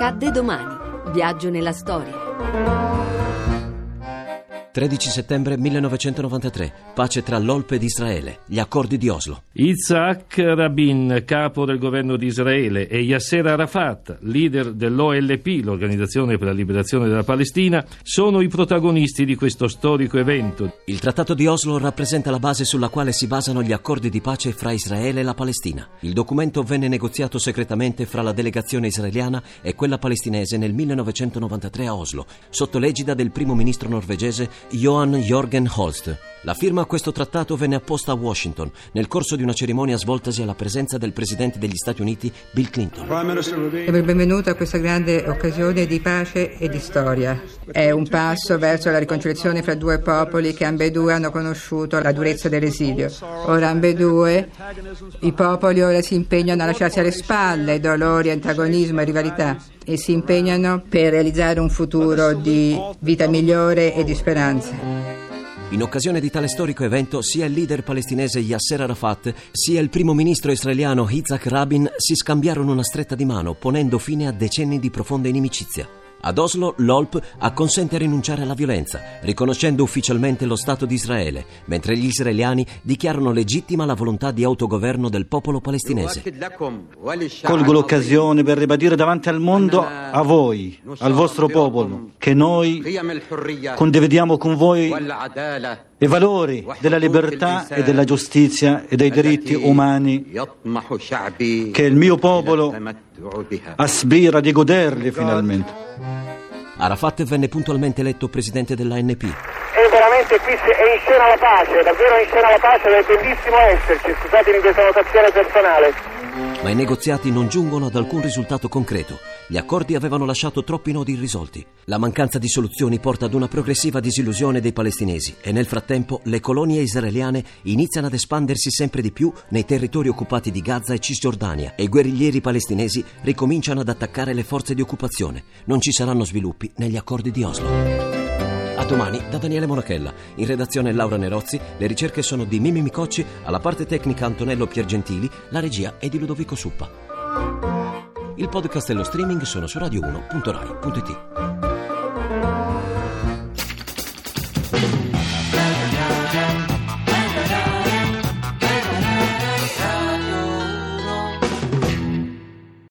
Accadde domani. Viaggio nella storia. 13 settembre 1993, pace tra l'Olpe ed Israele, gli accordi di Oslo. Isaac Rabin, capo del governo di Israele, e Yasser Arafat, leader dell'OLP, l'Organizzazione per la Liberazione della Palestina, sono i protagonisti di questo storico evento. Il Trattato di Oslo rappresenta la base sulla quale si basano gli accordi di pace fra Israele e la Palestina. Il documento venne negoziato segretamente fra la delegazione israeliana e quella palestinese nel 1993 a Oslo, sotto l'egida del primo ministro norvegese Johan Jorgen Holst. La firma a questo trattato venne apposta a Washington nel corso di una cerimonia svoltasi alla presenza del presidente degli Stati Uniti Bill Clinton. Il benvenuto a questa grande occasione di pace e di storia. È un passo verso la riconciliazione fra due popoli che ambedue hanno conosciuto la durezza dell'esilio. Ora ambedue i popoli ora si impegnano a lasciarsi alle spalle dolori, antagonismo e rivalità e si impegnano per realizzare un futuro di vita migliore e di speranza. In occasione di tale storico evento, sia il leader palestinese Yasser Arafat sia il primo ministro israeliano Yitzhak Rabin si scambiarono una stretta di mano, ponendo fine a decenni di profonda inimicizia. Ad Oslo l'OLP acconsente a rinunciare alla violenza, riconoscendo ufficialmente lo Stato di Israele, mentre gli israeliani dichiarano legittima la volontà di autogoverno del popolo palestinese. Colgo l'occasione per ribadire davanti al mondo, a voi, al vostro popolo, che noi condividiamo con voi i valori della libertà e della giustizia e dei diritti umani. che il mio popolo aspira di goderli finalmente. Arafat venne puntualmente eletto presidente dell'ANP. E veramente qui è in scena la pace, davvero in scena la pace, è bellissimo esserci, scusatemi questa notazione personale ma i negoziati non giungono ad alcun risultato concreto. Gli accordi avevano lasciato troppi nodi irrisolti. La mancanza di soluzioni porta ad una progressiva disillusione dei palestinesi e nel frattempo le colonie israeliane iniziano ad espandersi sempre di più nei territori occupati di Gaza e Cisgiordania e i guerriglieri palestinesi ricominciano ad attaccare le forze di occupazione. Non ci saranno sviluppi negli accordi di Oslo. Domani da Daniele Monachella. In redazione Laura Nerozzi, le ricerche sono di Mimi Micocci, alla parte tecnica Antonello Piergentili, la regia è di Ludovico Suppa. Il podcast e lo streaming sono su radio1.rai.it.